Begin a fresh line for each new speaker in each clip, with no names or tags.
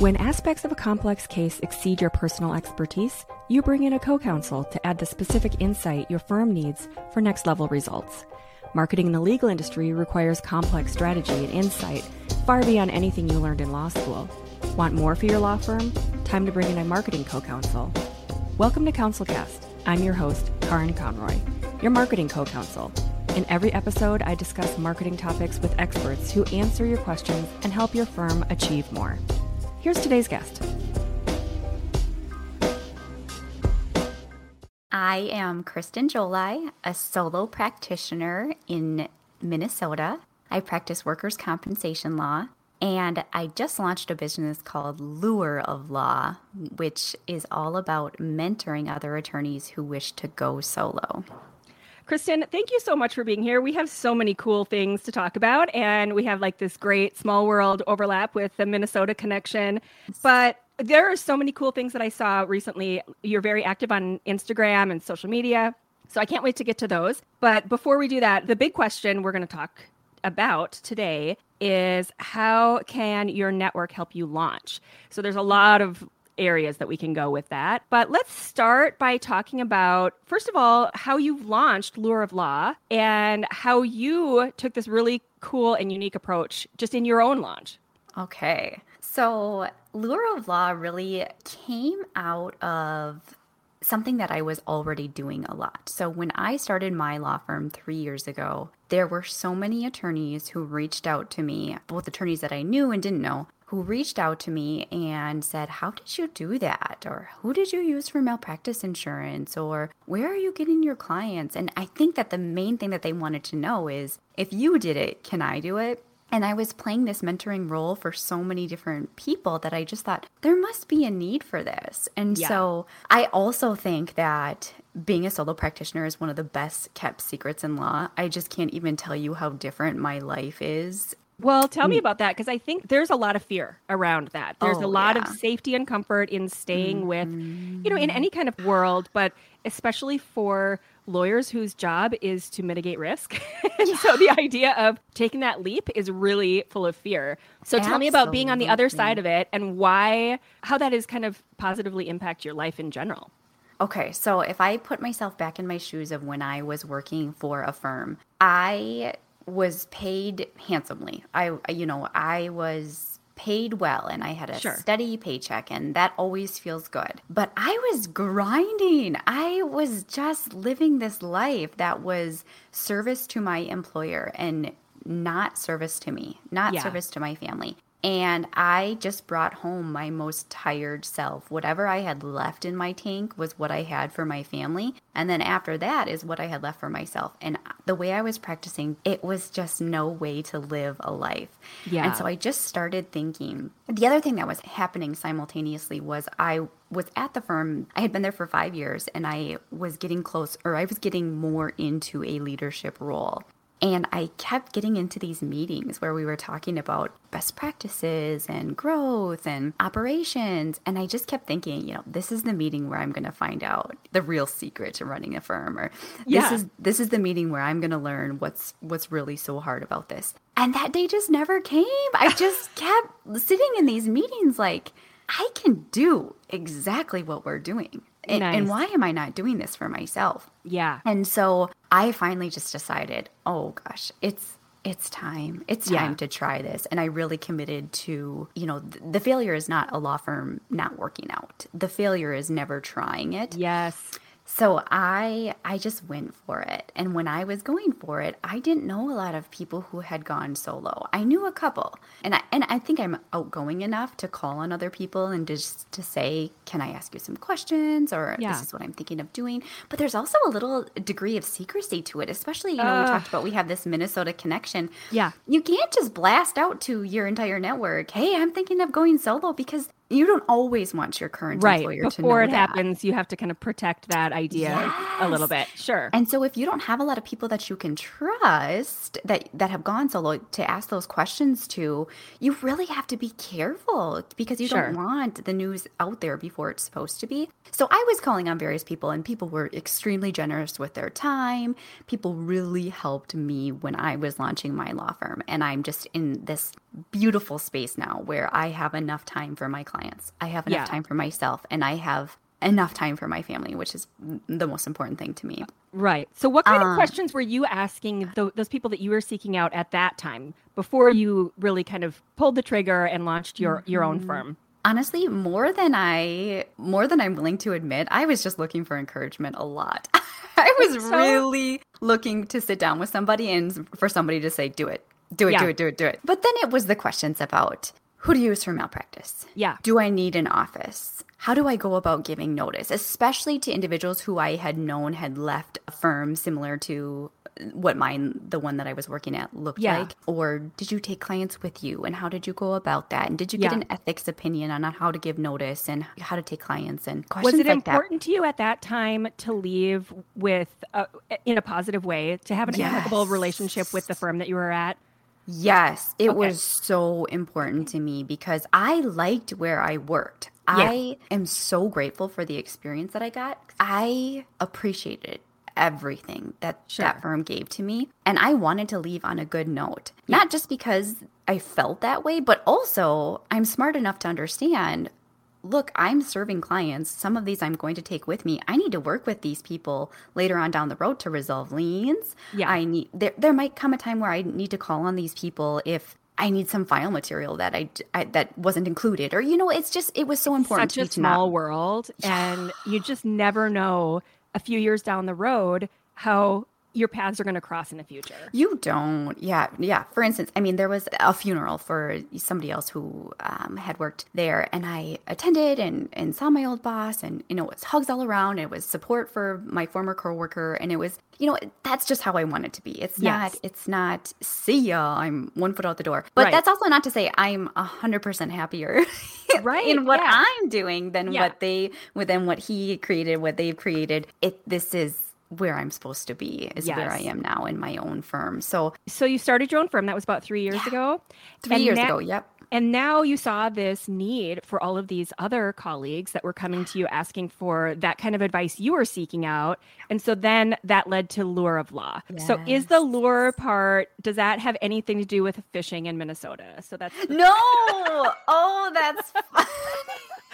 When aspects of a complex case exceed your personal expertise, you bring in a co counsel to add the specific insight your firm needs for next level results. Marketing in the legal industry requires complex strategy and insight far beyond anything you learned in law school. Want more for your law firm? Time to bring in a marketing co counsel. Welcome to CounselCast. I'm your host, Karin Conroy, your marketing co counsel. In every episode, I discuss marketing topics with experts who answer your questions and help your firm achieve more. Here's today's guest.
I am Kristen Gyolai, a solo practitioner in Minnesota. I practice workers' compensation law, and I just launched a business called Lure of Law, which is all about mentoring other attorneys who wish to go solo.
Kristen, thank you so much for being here. We have so many cool things to talk about, and we have like this great small world overlap with the Minnesota connection. But there are so many cool things that I saw recently. You're very active on Instagram and social media. So I can't wait to get to those. But before we do that, the big question we're going to talk about today is how can your network help you launch? So there's a lot of areas that we can go with that. But let's start by talking about, first of all, how you've launched Lure of Law and how you took this really cool and unique approach just in your own launch.
Okay. So, Lure of Law really came out of something that I was already doing a lot. So, when I started my law firm three years ago, there were so many attorneys who reached out to me, both attorneys that I knew and didn't know, who reached out to me and said, How did you do that? Or who did you use for malpractice insurance? Or where are you getting your clients? And I think that the main thing that they wanted to know is if you did it, can I do it? And I was playing this mentoring role for so many different people that I just thought there must be a need for this. And yeah. so I also think that being a solo practitioner is one of the best kept secrets in law. I just can't even tell you how different my life is
well, tell me mm. about that because I think there's a lot of fear around that. There's oh, a lot yeah. of safety and comfort in staying mm-hmm. with, you know, in any kind of world, but especially for lawyers whose job is to mitigate risk. Yeah. so the idea of taking that leap is really full of fear. So Absolutely. tell me about being on the other side of it and why, how that is kind of positively impact your life in general.
Okay, so if I put myself back in my shoes of when I was working for a firm, I was paid handsomely. I, you know, I was paid well and I had a sure. steady paycheck and that always feels good. But I was grinding. I was just living this life that was service to my employer and not service to me, not yeah. service to my family. And I just brought home my most tired self. Whatever I had left in my tank was what I had for my family. And then after that is what I had left for myself. And the way I was practicing, it was just no way to live a life. Yeah. And so I just started thinking. The other thing that was happening simultaneously was I was at the firm. I had been there for five years and I was getting close, or I was getting more into a leadership role. And I kept getting into these meetings where we were talking about best practices and growth and operations. And I just kept thinking, you know, this is the meeting where I'm going to find out the real secret to running a firm or yeah. this is this is the meeting where I'm going to learn what's what's really so hard about this. And that day just never came. I just kept sitting in these meetings like I can do exactly what we're doing. And, nice. and, why am I not doing this for myself?
Yeah.
And so I finally just decided, oh gosh, it's it's time. It's time yeah. to try this. And I really committed to, you know, th- the failure is not a law firm not working out. The failure is never trying it.
Yes.
So I I just went for it. And when I was going for it, I didn't know a lot of people who had gone solo. I knew a couple. And I and I think I'm outgoing enough to call on other people and just to say, "Can I ask you some questions?" or yeah. "This is what I'm thinking of doing." But there's also a little degree of secrecy to it, especially, you know, uh, we talked about we have this Minnesota connection.
Yeah.
You can't just blast out to your entire network, "Hey, I'm thinking of going solo" because you don't always want your current right. employer
Before
to know Before
it
that.
happens, you have to kind of protect that idea yes. a little bit. Sure.
And so if you don't have a lot of people that you can trust that that have gone solo to ask those questions to, you really have to be careful because you sure. don't want the news out there before it's supposed to be. So I was calling on various people and people were extremely generous with their time. People really helped me when I was launching my law firm and I'm just in this beautiful space now where I have enough time for my clients. I have enough
Yeah.
time for myself and I have enough time for my family, which is the most important thing to me.
Right. So, what kind of
Um,
questions were you asking tho- those people that you were seeking out at that time before you really kind of pulled the trigger and launched your your own
Mm-hmm.
firm?
Honestly, more than I more than I'm willing to admit, I was just looking for encouragement a lot. I was
So-
really looking to sit down with somebody and for somebody to say, "Do it. Do it,
Yeah.
do it, do it, do it." But then it was the questions about who to use for malpractice.
Yeah.
Do I need an office? How do I go about giving notice, especially to individuals who I had known had left a firm similar to what mine, the one that I was working at, looked
Yeah.
like? Or did you take clients with you and how did you go about that? And did you get an ethics opinion on how to give notice and how to take clients and
Was it
like that?
important to you at that time to leave with, a, in a positive way, to have an amicable relationship with the firm that you were at?
Yes, it
Okay.
was so important to me because I liked where I worked. I am so grateful for the experience that I got. I appreciated everything that
Sure.
that firm gave to me and I wanted to leave on a good note. Not just because I felt that way, but also I'm smart enough to understand look, I'm serving clients. Some of these I'm going to take with me. I need to work with these people later on down the road to resolve liens.
Yeah.
I need there there might come a time where I need to call on these people if I need some file material that I, I that wasn't included or you know it's just it was so important
Such
to
a
me to not-
small world, and you just never know a few years down the road how your paths are going to cross in the future.
You don't. Yeah. Yeah. For instance, I mean, there was a funeral for somebody else who um, had worked there, and I attended and, and saw my old boss, and, you know, it was hugs all around. It was support for my former coworker, and it was, you know, that's just how I want it to be. It's
Yes.
not, it's not, see ya, I'm one foot out the door. But
Right.
that's also not to say I'm 100% happier
Right,
in what
yeah.
I'm doing than
Yeah.
what they, within what he created, what they've created. It, this is, where I'm supposed to be is where I am now in my own firm. So
So you started your own firm. That was about three years
Yeah.
ago.
Three
And
years
na-
ago, yep.
And now you saw this need for all of these other colleagues that were coming to you asking for that kind of advice you were seeking out. And so then that led to Lure of Law. So is the lure part, does that have anything to do with fishing in Minnesota? So that's
No! oh, that's fun.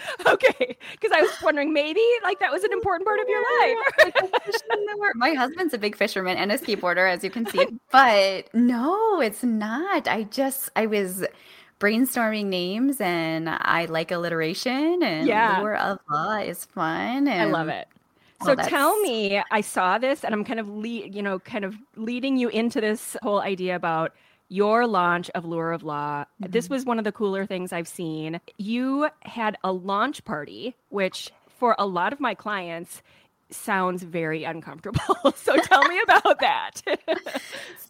okay. Because I was wondering maybe like that was an important part of your life.
My husband's a big fisherman and a skateboarder, as you can see. But no, it's not. I just, I was brainstorming names and I like alliteration and
Yeah.
lure of law is fun. And
I love it. So tell me, I saw this and I'm kind of lead, you know, kind of leading you into this whole idea about your launch of Lure of Law. This
Mm-hmm.
was one of the cooler things I've seen. You had a launch party, which for a lot of my clients sounds very uncomfortable. so tell me about that.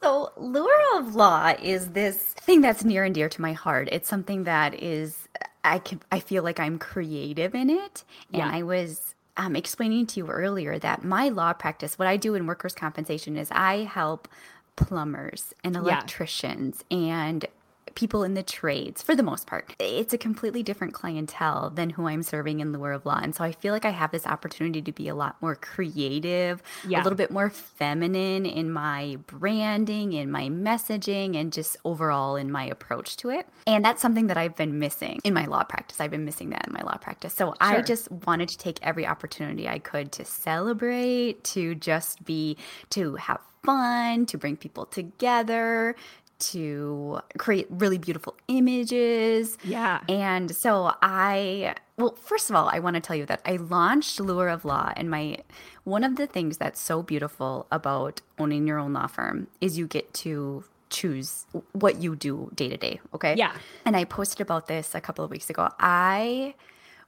So, Lure of Law is this thing that's near and dear to my heart. It's something that is, I can, I feel like I'm creative in it. And
Yeah.
I was um, explaining to you earlier that my law practice, what I do in workers' compensation is I help plumbers and electricians and people in the trades for the most part. It's a completely different clientele than who I'm serving in the Lure of Law. And so I feel like I have this opportunity to be a lot more creative,
Yeah.
a little bit more feminine in my branding, in my messaging, and just overall in my approach to it. And that's something that I've been missing in my law practice. I've been missing that in my law practice. So I just wanted to take every opportunity I could to celebrate, to just be, to have fun, to bring people together, to create really beautiful images.
yeah.
And so I, well, first of all, I want to tell you that I launched Lure of Law, and my one of the things that's so beautiful about owning your own law firm is you get to choose what you do day to day. Okay.
Yeah.
And I posted about this a couple of weeks ago. I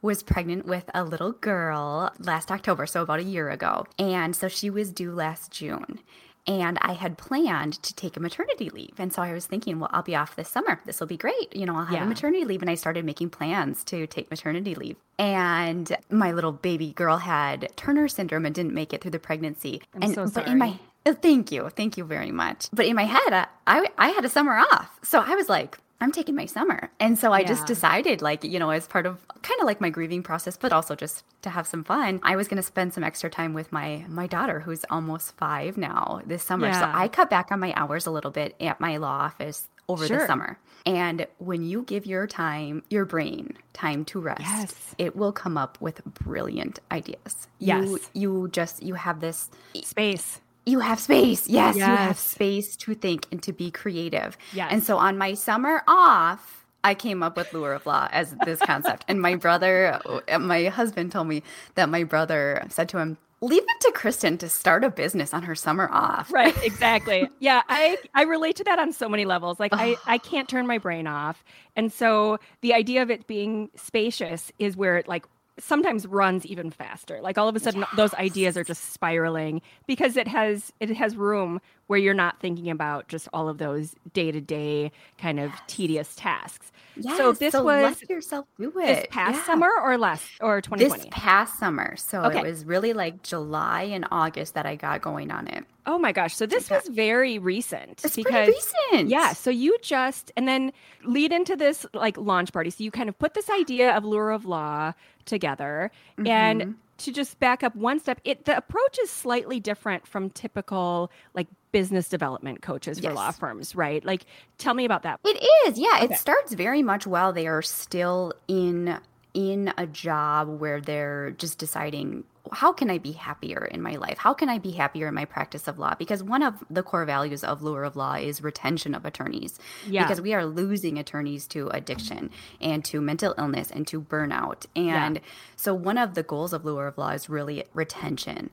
was pregnant with a little girl last October, so about a year ago. And so she was due last June. And I had planned to take a maternity leave. And so I was thinking, well, I'll be off this summer. This will be great. You know, I'll have
Yeah.
a maternity leave. And I started making plans to take maternity leave. And my little baby girl had Turner syndrome and didn't make it through the pregnancy.
I'm
and
so
but in my
sorry.
Oh, thank you. Thank you very much. But in my head, I, I, I had a summer off. So I was like, I'm taking my summer. And so I just decided, like, you know, as part of kind of like my grieving process, but also just to have some fun, I was going to spend some extra time with my my daughter, who's almost five now this summer. So I cut back on my hours a little bit at my law office over
Sure.
the summer. And when you give your time, your brain time to rest,
Yes.
it will come up with brilliant ideas.
Yes.
You you just you have this
Space.
You have space. Yes, you have space to think and to be creative.
Yes.
And so on my summer off, I came up with Lure of Law as this concept. and my brother, uh, my husband told me that my brother said to him, Leave it to Kristen to start a business on her summer off.
Right, exactly. yeah, I I relate to that on so many levels. Like I I can't turn my brain off. And so the idea of it being spacious is where it like sometimes runs even faster. Like all of a sudden those ideas are just spiraling because it has it has room where you're not thinking about just all of those day-to-day kind of tedious tasks.
Yes,
so this was
let yourself do it.
this past
Yeah.
summer or last or 2020?
This past summer. So
Okay.
it was really like July and August that I got going on it.
oh my gosh. So this was very recent
It's
because
pretty recent.
Yeah. So you just, and then lead into this like launch party. So you kind of put this idea of Lure of Law together.
Mm-hmm.
And to just back up one step, it the approach is slightly different from typical like business development coaches for
Yes.
law firms, right? Like, tell me about that.
It is, yeah.
Okay.
It starts very much while they are still in in a job where they're just deciding how can I be happier in my life? How can I be happier in my practice of law? Because one of the core values of Lure of Law is retention of attorneys.
Yeah.
Because we are losing attorneys to addiction and to mental illness and to burnout. And so one of the goals of Lure of Law is really retention.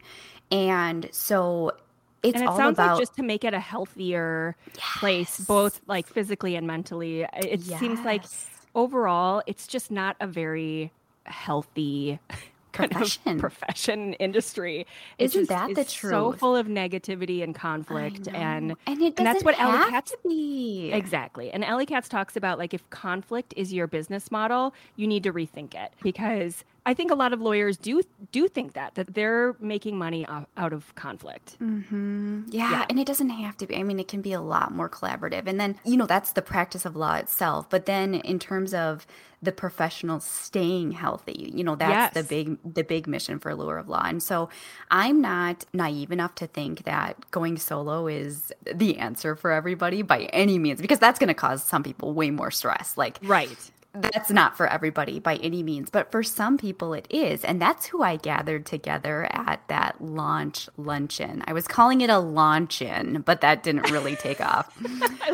And so it's
and it
all
sounds
about
like just to make it a healthier place, both like physically and mentally. It seems like overall, it's just not a very healthy kind
Profession.
of profession industry.
Isn't
just-
that the
truth? So full of negativity and conflict, and
and it
and that's what Ellie
have
Katz
to be.
Exactly. And Ellie Katz talks about like if conflict is your business model, you need to rethink it because I think a lot of lawyers do do think that that they're making money out of conflict.
hmm Yeah,
Yeah.
and it doesn't have to be. I mean, it can be a lot more collaborative. And then, you know, that's the practice of law itself. But then in terms of the professional staying healthy, you know, that's the big the big mission for Lure of Law. And so I'm not naive enough to think that going solo is the answer for everybody by any means, because that's gonna cause some people way more stress. Like
Right.
That's not for everybody by any means, but for some people it is. And that's who I gathered together at that launch luncheon. I was calling it a launcheon, but that didn't really take off.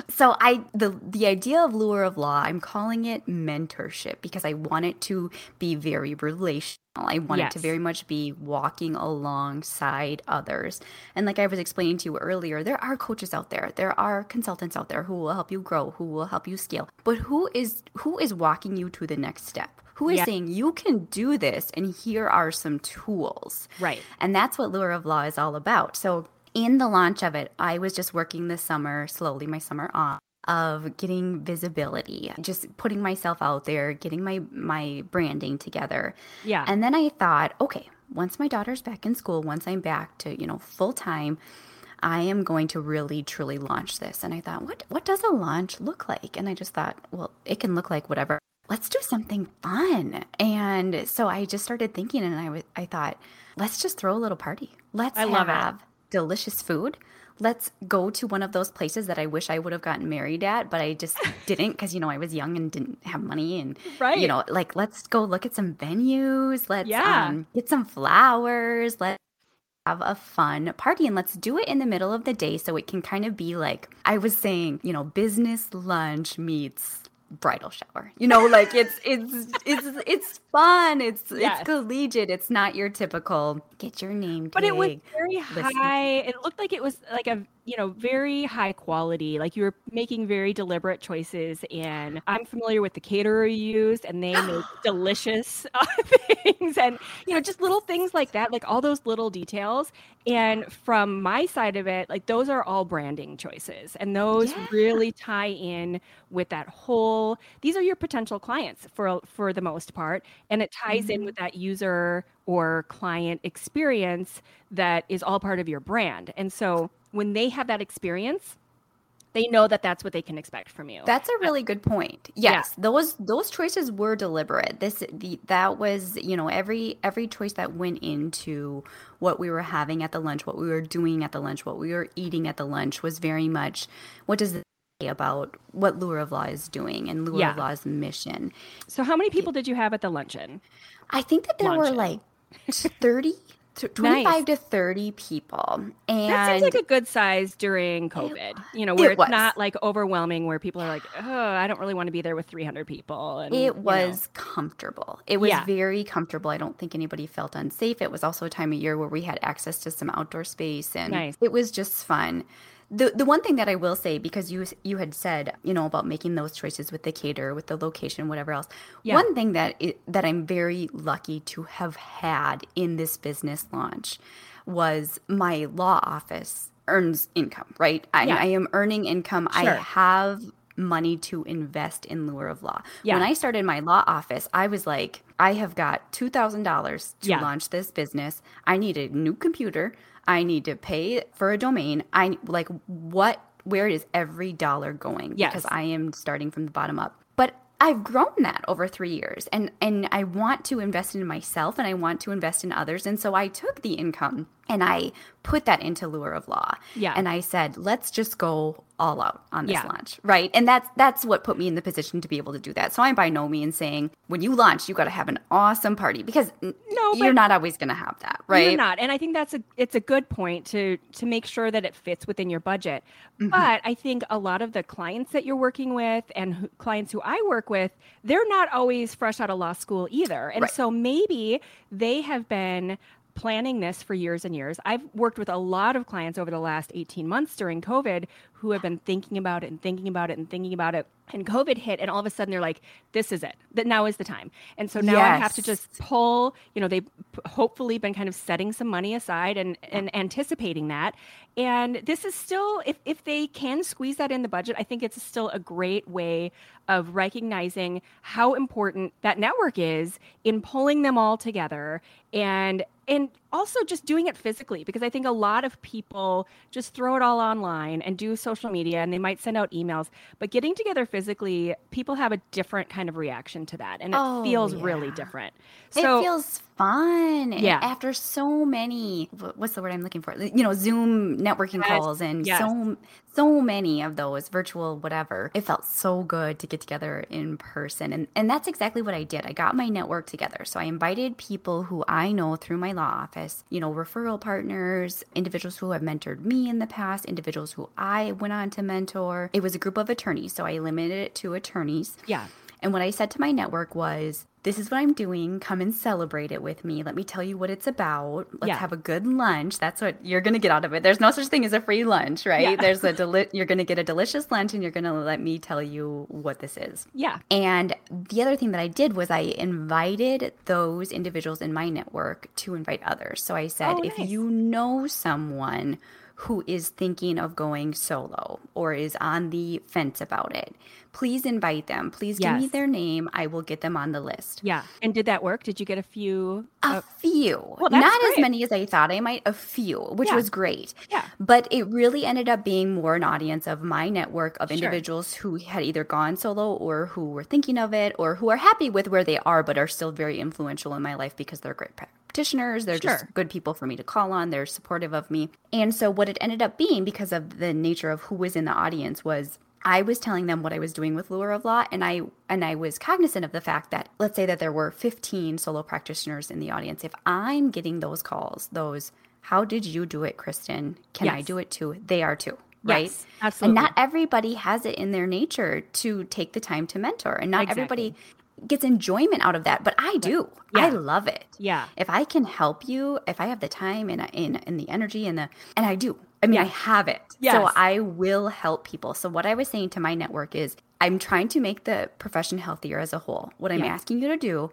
So I the the idea of lure of law, I'm calling it mentorship because I want it to be very relational. I wanted it to very much be walking alongside others. And like I was explaining to you earlier, there are coaches out there. There are consultants out there who will help you grow, who will help you scale. But who is who is walking you to the next step? Who is
Yeah.
saying you can do this and here are some tools.
Right.
And that's what Lure of Law is all about. So, in the launch of it, I was just working this summer, slowly my summer off, of getting visibility, just putting myself out there, getting my my branding together.
Yeah.
And then I thought, okay, once my daughter's back in school, once I'm back to, you know, full time, I am going to really truly launch this. And I thought, what what does a launch look like? And I just thought, well, it can look like whatever. Let's do something fun. And so I just started thinking and I was I thought, let's just throw a little party. Let's
I love it.
have delicious food. Let's go to one of those places that I wish I would have gotten married at, but I just didn't because you know I was young and didn't have money and
Right.
you know like let's go look at some venues. Let's
Yeah.
um, get some flowers. Let's have a fun party and let's do it in the middle of the day so it can kind of be like I was saying, you know, business lunch meets bridal shower. You know, like it's it's it's it's fun. It's
Yes.
it's collegiate. It's not your typical get your name
but it was
tag.
very
listen.
high. It looked like it was like a you know very high quality. Like you were making very deliberate choices. And I'm familiar with the caterer you used, and they make delicious uh, things, and you know just little things like that, like all those little details. And from my side of it, like those are all branding choices, and those
Yeah.
really tie in with that whole. These are your potential clients for for the most part, and it ties in with that user or client experience that is all part of your brand. And so when they have that experience, they know that that's what they can expect from you.
That's a uh, really good point.
Yeah.
Yes, those those choices were deliberate. This the that was you know every every choice that went into what we were having at the lunch, what we were doing at the lunch, what we were eating at the lunch was very much what does about what Lure of Law is doing and Lure
Yeah.
of Law's mission.
So how many people did you have at the luncheon?
I think that there were like 30 to 25 to 30 people. And
That seems like a good size during COVID. You know, where
it
it's
was.
not like overwhelming, where people are like, "Oh, I don't really want to be there with 300 people." And you
it
know.
was comfortable. It was
Yeah.
very comfortable. I don't think anybody felt unsafe. It was also a time of year where we had access to some outdoor space and
Nice.
it was just fun. The the one thing that I will say because you you had said, you know, about making those choices with the caterer, with the location, whatever else.
Yeah.
One thing that it, that I'm very lucky to have had in this business launch was my law office earns income, right? I,
Yeah.
I am earning income. I have money to invest in Lure of Law.
Yeah.
When I started my law office, I was like, I have got $2,000 to
Yeah.
launch this business. I need a new computer. I need to pay for a domain. I like what where is every dollar going?
Yes.
Because I am starting from the bottom up. But I've grown that over 3 years and and I want to invest in myself and I want to invest in others and so I took the income and I put that into Lure of Law.
Yeah.
And I said, let's just go all out on this
Yeah.
launch, right? And that's that's what put me in the position to be able to do that. So I'm by no means saying when you launch, you got to have an awesome party because
No,
you're not always going to have that, right?
You're not, and I think that's a it's a good point to to make sure that it fits within your budget.
Mm-hmm.
But I think a lot of the clients that you're working with and who, clients who I work with, they're not always fresh out of law school either, and
Right.
so maybe they have been planning this for years and years. I've worked with a lot of clients over the last 18 months during COVID who have been thinking about it and thinking about it and thinking about it. And COVID hit, and all of a sudden they're like, "This is it. That now is the time." And so now I have to just pull. You know, they've hopefully been kind of setting some money aside and and anticipating that. And this is still, if if they can squeeze that in the budget, I think it's still a great way of recognizing how important that network is in pulling them all together and and also just doing it physically because i think a lot of people just throw it all online and do social media and they might send out emails but getting together physically people have a different kind of reaction to that and it
Oh,
feels really different so
it feels fun.
Yeah.
After so many, what's the word I'm looking for? You know, Zoom networking
Yes,
calls and
yes.
so so many of those virtual whatever. It felt so good to get together in person, and and that's exactly what I did. I got my network together. So I invited people who I know through my law office. You know, referral partners, individuals who have mentored me in the past, individuals who I went on to mentor. It was a group of attorneys, so I limited it to attorneys.
yeah
And what I said to my network was, this is what I'm doing. Come and celebrate it with me. Let me tell you what it's about. Let's
Yeah.
have a good lunch. That's what you're going to get out of it. There's no such thing as a free lunch, right?
Yeah.
There's a deli- you're going to get a delicious lunch and you're going to let me tell you what this is.
yeah
And the other thing that I did was I invited those individuals in my network to invite others. So I said,
Oh,
if you know someone who is thinking of going solo or is on the fence about it, please invite them. Please give me their name. I will get them on the list.
yeah and did that work did you get a few
A few.
well, that's
Not as many as I thought I might, a few, which
Yeah.
was great.
yeah
But it really ended up being more an audience of my network of
Sure.
individuals who had either gone solo or who were thinking of it or who are happy with where they are but are still very influential in my life because they're great practitioners. They're
Sure.
just good people for me to call on. They're supportive of me. And so what it ended up being because of the nature of who was in the audience was I was telling them what I was doing with Lure of Law and I and I was cognizant of the fact that let's say that there were 15 solo practitioners in the audience. If I'm getting those calls, those how did you do it, Kristen? Can I do it too? They are too, right?
Yes, absolutely.
And not everybody has it in their nature to take the time to mentor. And not
Exactly.
everybody gets enjoyment out of that, but I do.
Yeah.
I love it.
yeah
If I can help you, if I have the time and and, and the energy and the and I do. I mean, I have it.
Yes.
So I will help people. So what I was saying to my network is I'm trying to make the profession healthier as a whole. What I'm
Yeah.
asking you to do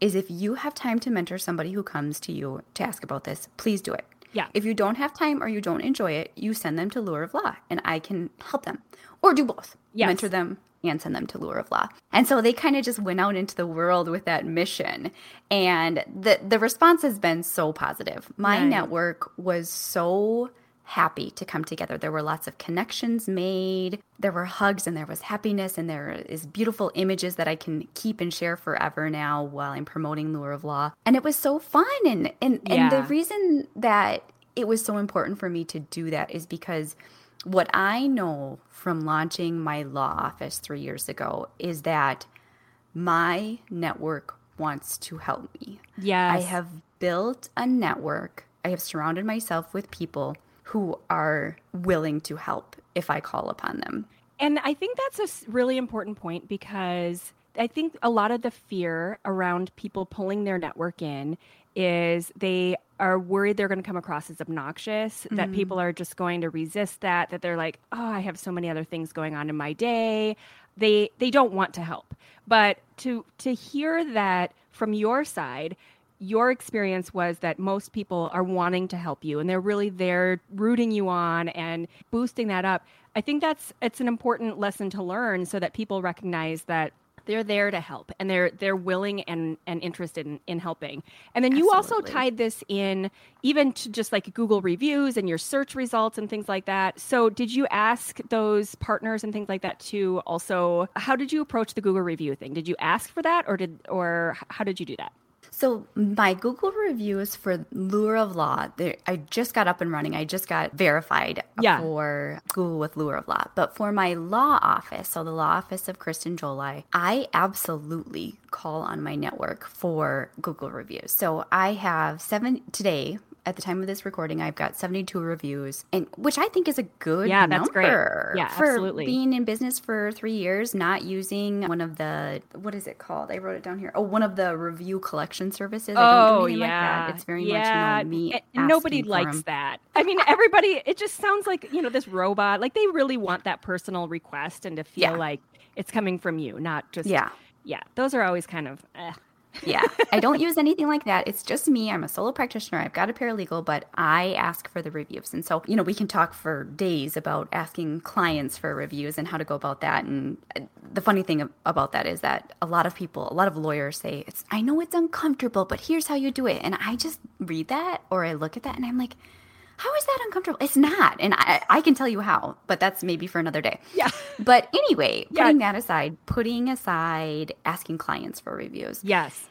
is if you have time to mentor somebody who comes to you to ask about this, please do it.
Yeah.
If you don't have time or you don't enjoy it, you send them to Lure of Law and I can help them. Or do both.
Yes.
Mentor them and send them to Lure of Law. And so they kind of just went out into the world with that mission. And the the response has been so positive. My
Nice.
network was so happy to come together. There were lots of connections made. There were hugs and there was happiness and there is beautiful images that I can keep and share forever now while I'm promoting Lure of Law. And it was so fun and and, and the reason that it was so important for me to do that is because what I know from launching my law office three years ago is that my network wants to help me.
Yes.
I have built a network. I have surrounded myself with people who are willing to help if I call upon them.
And I think that's a really important point because I think a lot of the fear around people pulling their network in is they are worried they're going to come across as obnoxious, mm-hmm. that people are just going to resist that, that they're like, oh, I have so many other things going on in my day. They they don't want to help. But to to hear that from your side, your experience was that most people are wanting to help you and they're really there rooting you on and boosting that up. I think that's it's an important lesson to learn so that people recognize that they're there to help and they're they're willing and and interested in, in helping. And then you also tied this in even to just like google reviews and your search results and things like that. So did you ask those partners and things like that to also how did you approach the google review thing? Did you ask for that or did or how did you do that
so my Google reviews for Lure of Law, I just got up and running. I just got verified yeah. for Google with Lure of Law. But for my law office, so the law office of Kristen Gyolai, I absolutely call on my network for Google reviews. So I have seven today at the time of this recording, I've got 72 reviews, and which I think is a good yeah, that's great.
Yeah,
for
absolutely.
being in business for three years, not using one of the what is it called? I wrote it down here. Oh, one of the review collection services.
Oh, yeah,
like it's very
yeah.
much you know, me.
And nobody likes that. I mean, everybody. It just sounds like you know this robot. Like they really want that personal request and to feel yeah. like it's coming from you, not just
yeah.
Yeah, those are always kind of. Eh
yeah, I don't use anything like that. It's just me. I'm a solo practitioner. I've got a paralegal, but I ask for the reviews. And so, you know, we can talk for days about asking clients for reviews and how to go about that. And uh, the funny thing about that is that a lot of people, a lot of lawyers say, "It's I know it's uncomfortable, but here's how you do it." And I just read that or I look at that and I'm like, how is that uncomfortable? It's not. And I, I can tell you how, but that's maybe for another day.
Yeah.
But anyway, putting yeah. that aside, putting aside asking clients for reviews.
Yes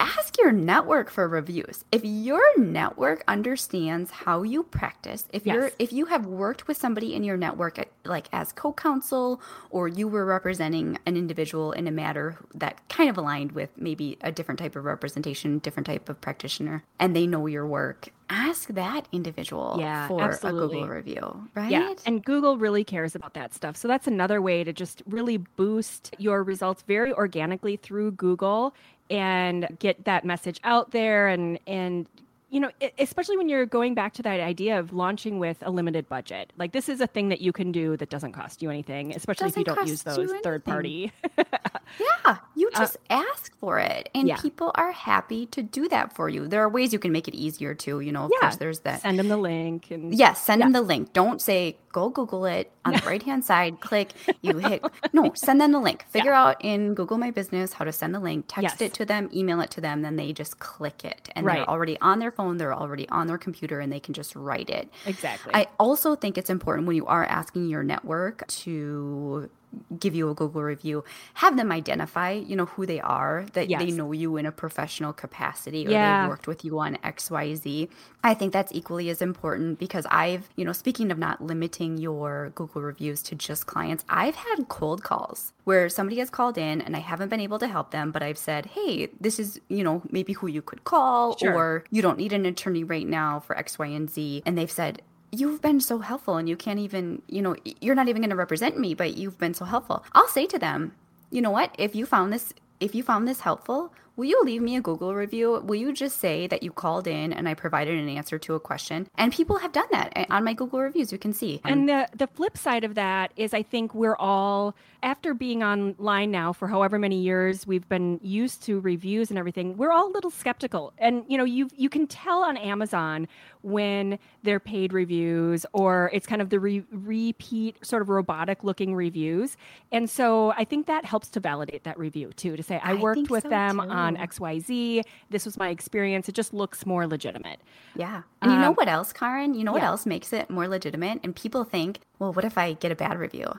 ask your network for reviews. If your network understands how you practice, if yes. you're if you have worked with somebody in your network like as co-counsel or you were representing an individual in a matter that kind of aligned with maybe a different type of representation, different type of practitioner, and they know your work, ask that individual yeah, for absolutely. a Google review, right?
Yeah, and Google really cares about that stuff. So that's another way to just really boost your results very organically through Google and get that message out there and and you know, especially when you're going back to that idea of launching with a limited budget. Like this is a thing that you can do that doesn't cost you anything, especially doesn't if you don't use those third party.
yeah, you uh, just uh, ask for it and yeah. people are happy to do that for you. There are ways you can make it easier too, you know. Of yeah. course there's that.
Send them the link and
Yes, send yeah. them the link. Don't say go Google it on the right hand side, click, you hit no, send them the link. Figure out in Google My Business how to send the link, text yes. it to them, email it to them, then they just click it and right. they're already on their phone, they're already on their computer and they can just write it.
Exactly.
I also think it's important when you are asking your network to give you a Google review, have them identify, you know, who they are, that yes. they know you in a professional capacity or yeah. they worked with you on XYZ. I think that's equally as important because I've, you know, speaking of not limiting your Google reviews to just clients, I've had cold calls where somebody has called in and I haven't been able to help them, but I've said, hey, this is, you know, maybe who you could call, sure. or you don't need an attorney right now for X, Y, and Z. And they've said, you've been so helpful and you can't even, you know, you're not even going to represent me, but you've been so helpful. I'll say to them, you know what? If you found this if you found this helpful, will you leave me a Google review? Will you just say that you called in and I provided an answer to a question? And people have done that eh, on my Google reviews, you can see.
And the, the flip side of that is I think we're all, after being online now for however many years we've been used to reviews and everything, we're all a little skeptical. And, you know, you you can tell on Amazon when they're paid reviews or it's kind of the re- repeat sort of robotic looking reviews. And so I think that helps to validate that review too, to say, I worked I with so them too. on on XYZ. This was my experience. It just looks more legitimate.
Yeah. And um, you know um, what else, Karin? You know what else makes it more legitimate? And people think, well, what if I get a bad review?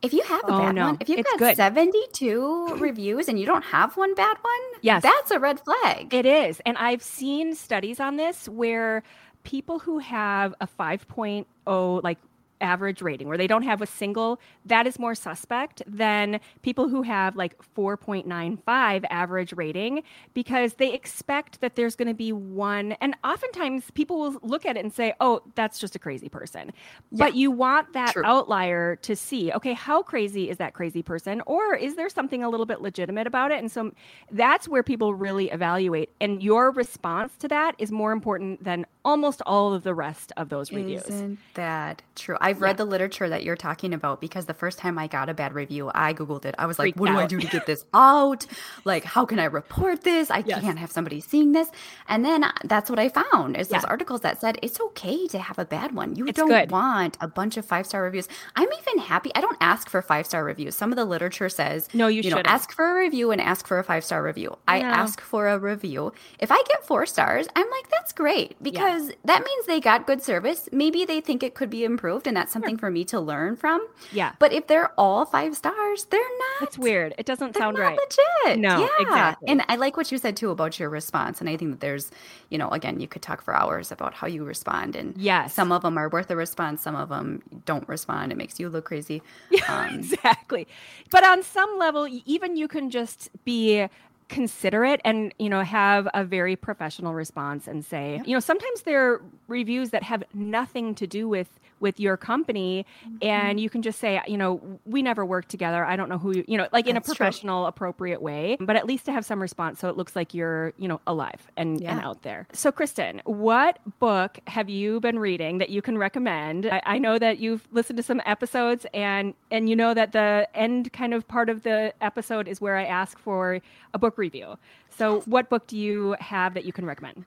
If you have a oh, bad no. one, if you've it's got good. 72 reviews and you don't have one bad one, yes. that's a red flag.
It is. And I've seen studies on this where people who have a 5.0 like average rating, where they don't have a single, that is more suspect than people who have like 4.95 average rating because they expect that there's going to be one. And oftentimes people will look at it and say, oh, that's just a crazy person. Yeah, but you want that true. outlier to see, okay, how crazy is that crazy person? Or is there something a little bit legitimate about it? And so that's where people really evaluate. And your response to that is more important than almost all of the rest of those reviews.
Isn't that true? I've read yeah. the literature that you're talking about because the first time I got a bad review, I Googled it. I was like, what out. do I do to get this out? like, how can I report this? I yes. can't have somebody seeing this. And then that's what I found is yeah. those articles that said it's okay to have a bad one. You it's don't good. want a bunch of five star reviews. I'm even happy. I don't ask for five star reviews. Some of the literature says,
no, you,
you
know,
ask for a review and ask for a five star review. I ask for a review. If I get four stars, I'm like, that's great because yeah. that means they got good service. Maybe they think it could be improved and that's something sure. for me to learn from.
Yeah.
But if they're all five stars, they're not.
That's weird. It doesn't sound right.
Legit.
No, yeah. exactly.
And I like what you said too about your response. And I think that there's, you know, again, you could talk for hours about how you respond. And
yes.
some of them are worth a response. Some of them don't respond. It makes you look crazy.
Um, exactly. But on some level, even you can just be considerate and you know have a very professional response and say you know sometimes there are reviews that have nothing to do with with your company mm-hmm. and you can just say you know we never worked together i don't know who you you know like in a professional true. appropriate way but at least to have some response so it looks like you're you know alive and, yeah. and out there so kristen what book have you been reading that you can recommend I, I know that you've listened to some episodes and and you know that the end kind of part of the episode is where i ask for a book review so what book do you have that you can recommend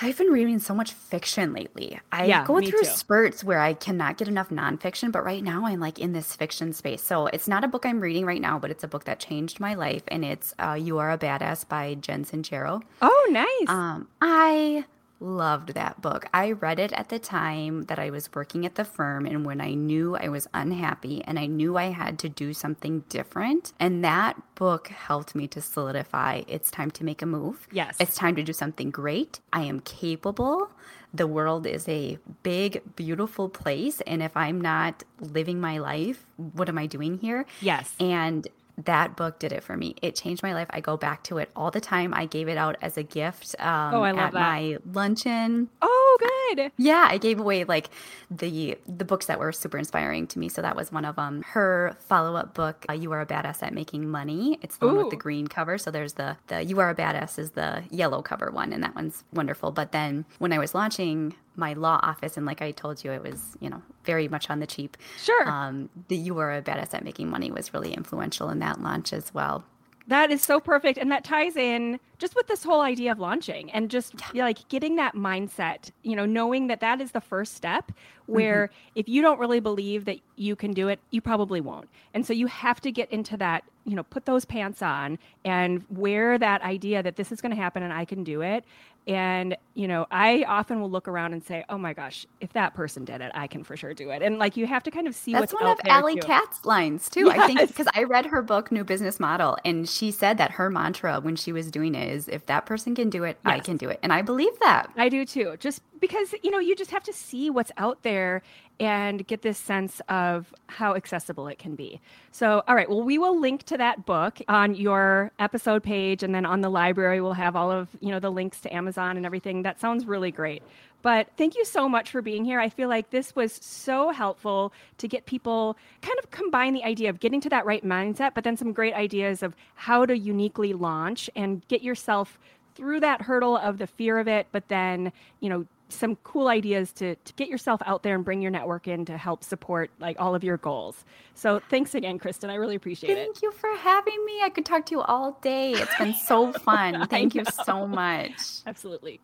I've been reading so much fiction lately. I yeah, go through too. spurts where I cannot get enough nonfiction, but right now I'm like in this fiction space. So it's not a book I'm reading right now, but it's a book that changed my life, and it's uh, "You Are a Badass" by Jen Sincero.
Oh, nice.
Um, I loved that book. I read it at the time that I was working at the firm and when I knew I was unhappy and I knew I had to do something different. And that book helped me to solidify it's time to make a move.
Yes.
It's time to do something great. I am capable. The world is a big, beautiful place. And if I'm not living my life, what am I doing here?
Yes.
And that book did it for me. It changed my life. I go back to it all the time. I gave it out as a gift um,
oh, I love
at
that.
my luncheon.
Oh, good.
Yeah, I gave away like the the books that were super inspiring to me. So that was one of them. Her follow up book, uh, "You Are a Badass at Making Money." It's the Ooh. one with the green cover. So there's the the "You Are a Badass" is the yellow cover one, and that one's wonderful. But then when I was launching my law office, and like I told you, it was you know very much on the cheap.
Sure.
Um, the "You are a Badass at Making Money" was really influential in that launch as well.
That is so perfect. And that ties in just with this whole idea of launching and just yeah. like getting that mindset, you know, knowing that that is the first step where mm-hmm. if you don't really believe that you can do it, you probably won't. And so you have to get into that, you know, put those pants on and wear that idea that this is going to happen and I can do it. And, you know, I often will look around and say, oh my gosh, if that person did it, I can for sure do it. And like you have to kind of see what's.
That's
what's
one
of
Alley Katz's lines too. Yes. I think because I read her book, New Business Model, and she said that her mantra when she was doing it is if that person can do it, yes. I can do it. And I believe that.
I do too. Just because, you know, you just have to see what's out there and get this sense of how accessible it can be. So, all right, well, we will link to that book on your episode page, and then on the library, we'll have all of you know the links to Amazon and everything. That sounds really great. But thank you so much for being here. I feel like this was so helpful to get people kind of combine the idea of getting to that right mindset, but then some great ideas of how to uniquely launch and get yourself through that hurdle of the fear of it, but then, you know, some cool ideas to, to get yourself out there and bring your network in to help support like all of your goals. So thanks again, Kristen. I really appreciate
Thank
it.
Thank you for having me. I could talk to you all day. It's been so fun. Thank you so much.
Absolutely.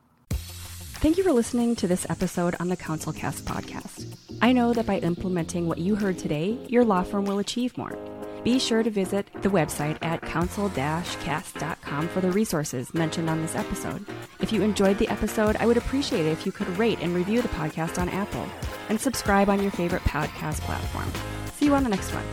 Thank you for listening to this episode on the CounselCast podcast. I know that by implementing what you heard today, your law firm will achieve more. Be sure to visit the website at council-cast.com for the resources mentioned on this episode. If you enjoyed the episode, I would appreciate it if you could rate and review the podcast on Apple and subscribe on your favorite podcast platform. See you on the next one.